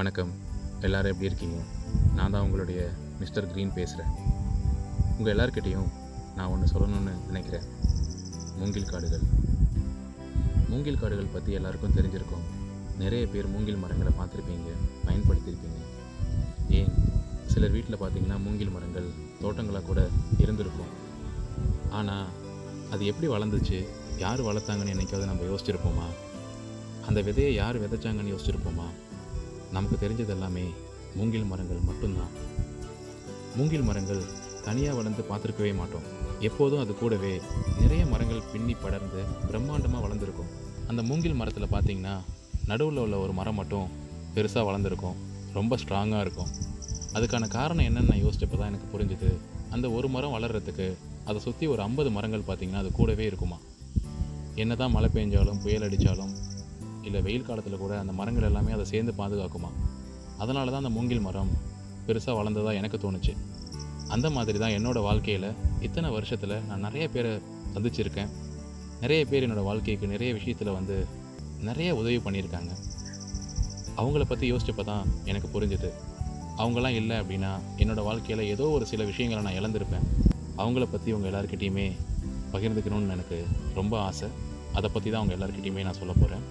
வணக்கம். எல்லாரும் எப்படி இருக்கீங்க? நான் தான் உங்களுடைய மிஸ்டர் க்ரீன் பேசுகிறேன் உங்கள் எல்லார்கிட்டேயும் நான் ஒன்று சொல்லணும்னு நினைக்கிறேன். மூங்கில் காடுகள். மூங்கில் காடுகள் பற்றி எல்லாருக்கும் தெரிஞ்சிருக்கும். நிறைய பேர் மூங்கில் மரங்களை பார்த்துருப்பீங்க பயன்படுத்தியிருப்பீங்க. ஏன்? சிலர் வீட்டில் பார்த்தீங்கன்னா மூங்கில் மரங்கள் தோட்டங்களாக கூட இருந்திருக்கும். ஆனால் அது எப்படி வளர்ந்துச்சு? யார் வளர்த்தாங்கன்னு என்னைக்காவது நம்ம யோசிச்சிருப்போமா? அந்த விதையை யார் விதைச்சாங்கன்னு யோசிச்சிருப்போமா? நமக்கு தெரிஞ்சது எல்லாமே மூங்கில் மரங்கள் மட்டும்தான். மூங்கில் மரங்கள் தனியாக வளர்ந்து பார்த்துருக்கவே மாட்டோம். எப்போதும் அது கூடவே நிறைய மரங்கள் பின்னி படர்ந்து பிரம்மாண்டமாக வளர்ந்துருக்கும். அந்த மூங்கில் மரத்தில் பார்த்தீங்கன்னா நடுவில் உள்ள ஒரு மரம் மட்டும் பெருசாக வளர்ந்துருக்கும். ரொம்ப ஸ்ட்ராங்காக இருக்கும். அதுக்கான காரணம் என்னென்னு நான் யோசிச்சப்போ தான் எனக்கு புரிஞ்சுது. அந்த ஒரு மரம் வளர்கிறதுக்கு அதை சுற்றி ஒரு ஐம்பது மரங்கள் பார்த்திங்கன்னா அது கூடவே இருக்குமா? என்ன தான் மழை பெஞ்சாலும் புயல் அடித்தாலும் இல்லை வெயில் காலத்தில் கூட அந்த மரங்கள் எல்லாமே அதை சேர்ந்து பாதுகாக்குமா? அதனால தான் அந்த மூங்கில் மரம் பெருசாக வளர்ந்ததாக எனக்கு தோணுச்சு. அந்த மாதிரி தான் என்னோடய வாழ்க்கையில் இத்தனை வருஷத்தில் நான் நிறைய பேரை சந்திச்சிருக்கேன். நிறைய பேர் என்னோடய வாழ்க்கைக்கு நிறைய விஷயத்தில் வந்து நிறைய உதவி பண்ணியிருக்காங்க. அவங்கள பற்றி யோசிச்சப்போ தான் எனக்கு புரிஞ்சுது. அவங்களாம் இல்லை அப்படின்னா என்னோடய வாழ்க்கையில் ஏதோ ஒரு சில விஷயங்களை நான் இழந்திருப்பேன். அவங்கள பற்றி உங்கள் எல்லாருக்கிட்டேயுமே பகிர்ந்துக்கணும்னு எனக்கு ரொம்ப ஆசை. அதை பற்றி தான் அவங்க எல்லாருக்கிட்டேயுமே நான் சொல்ல போகிறேன்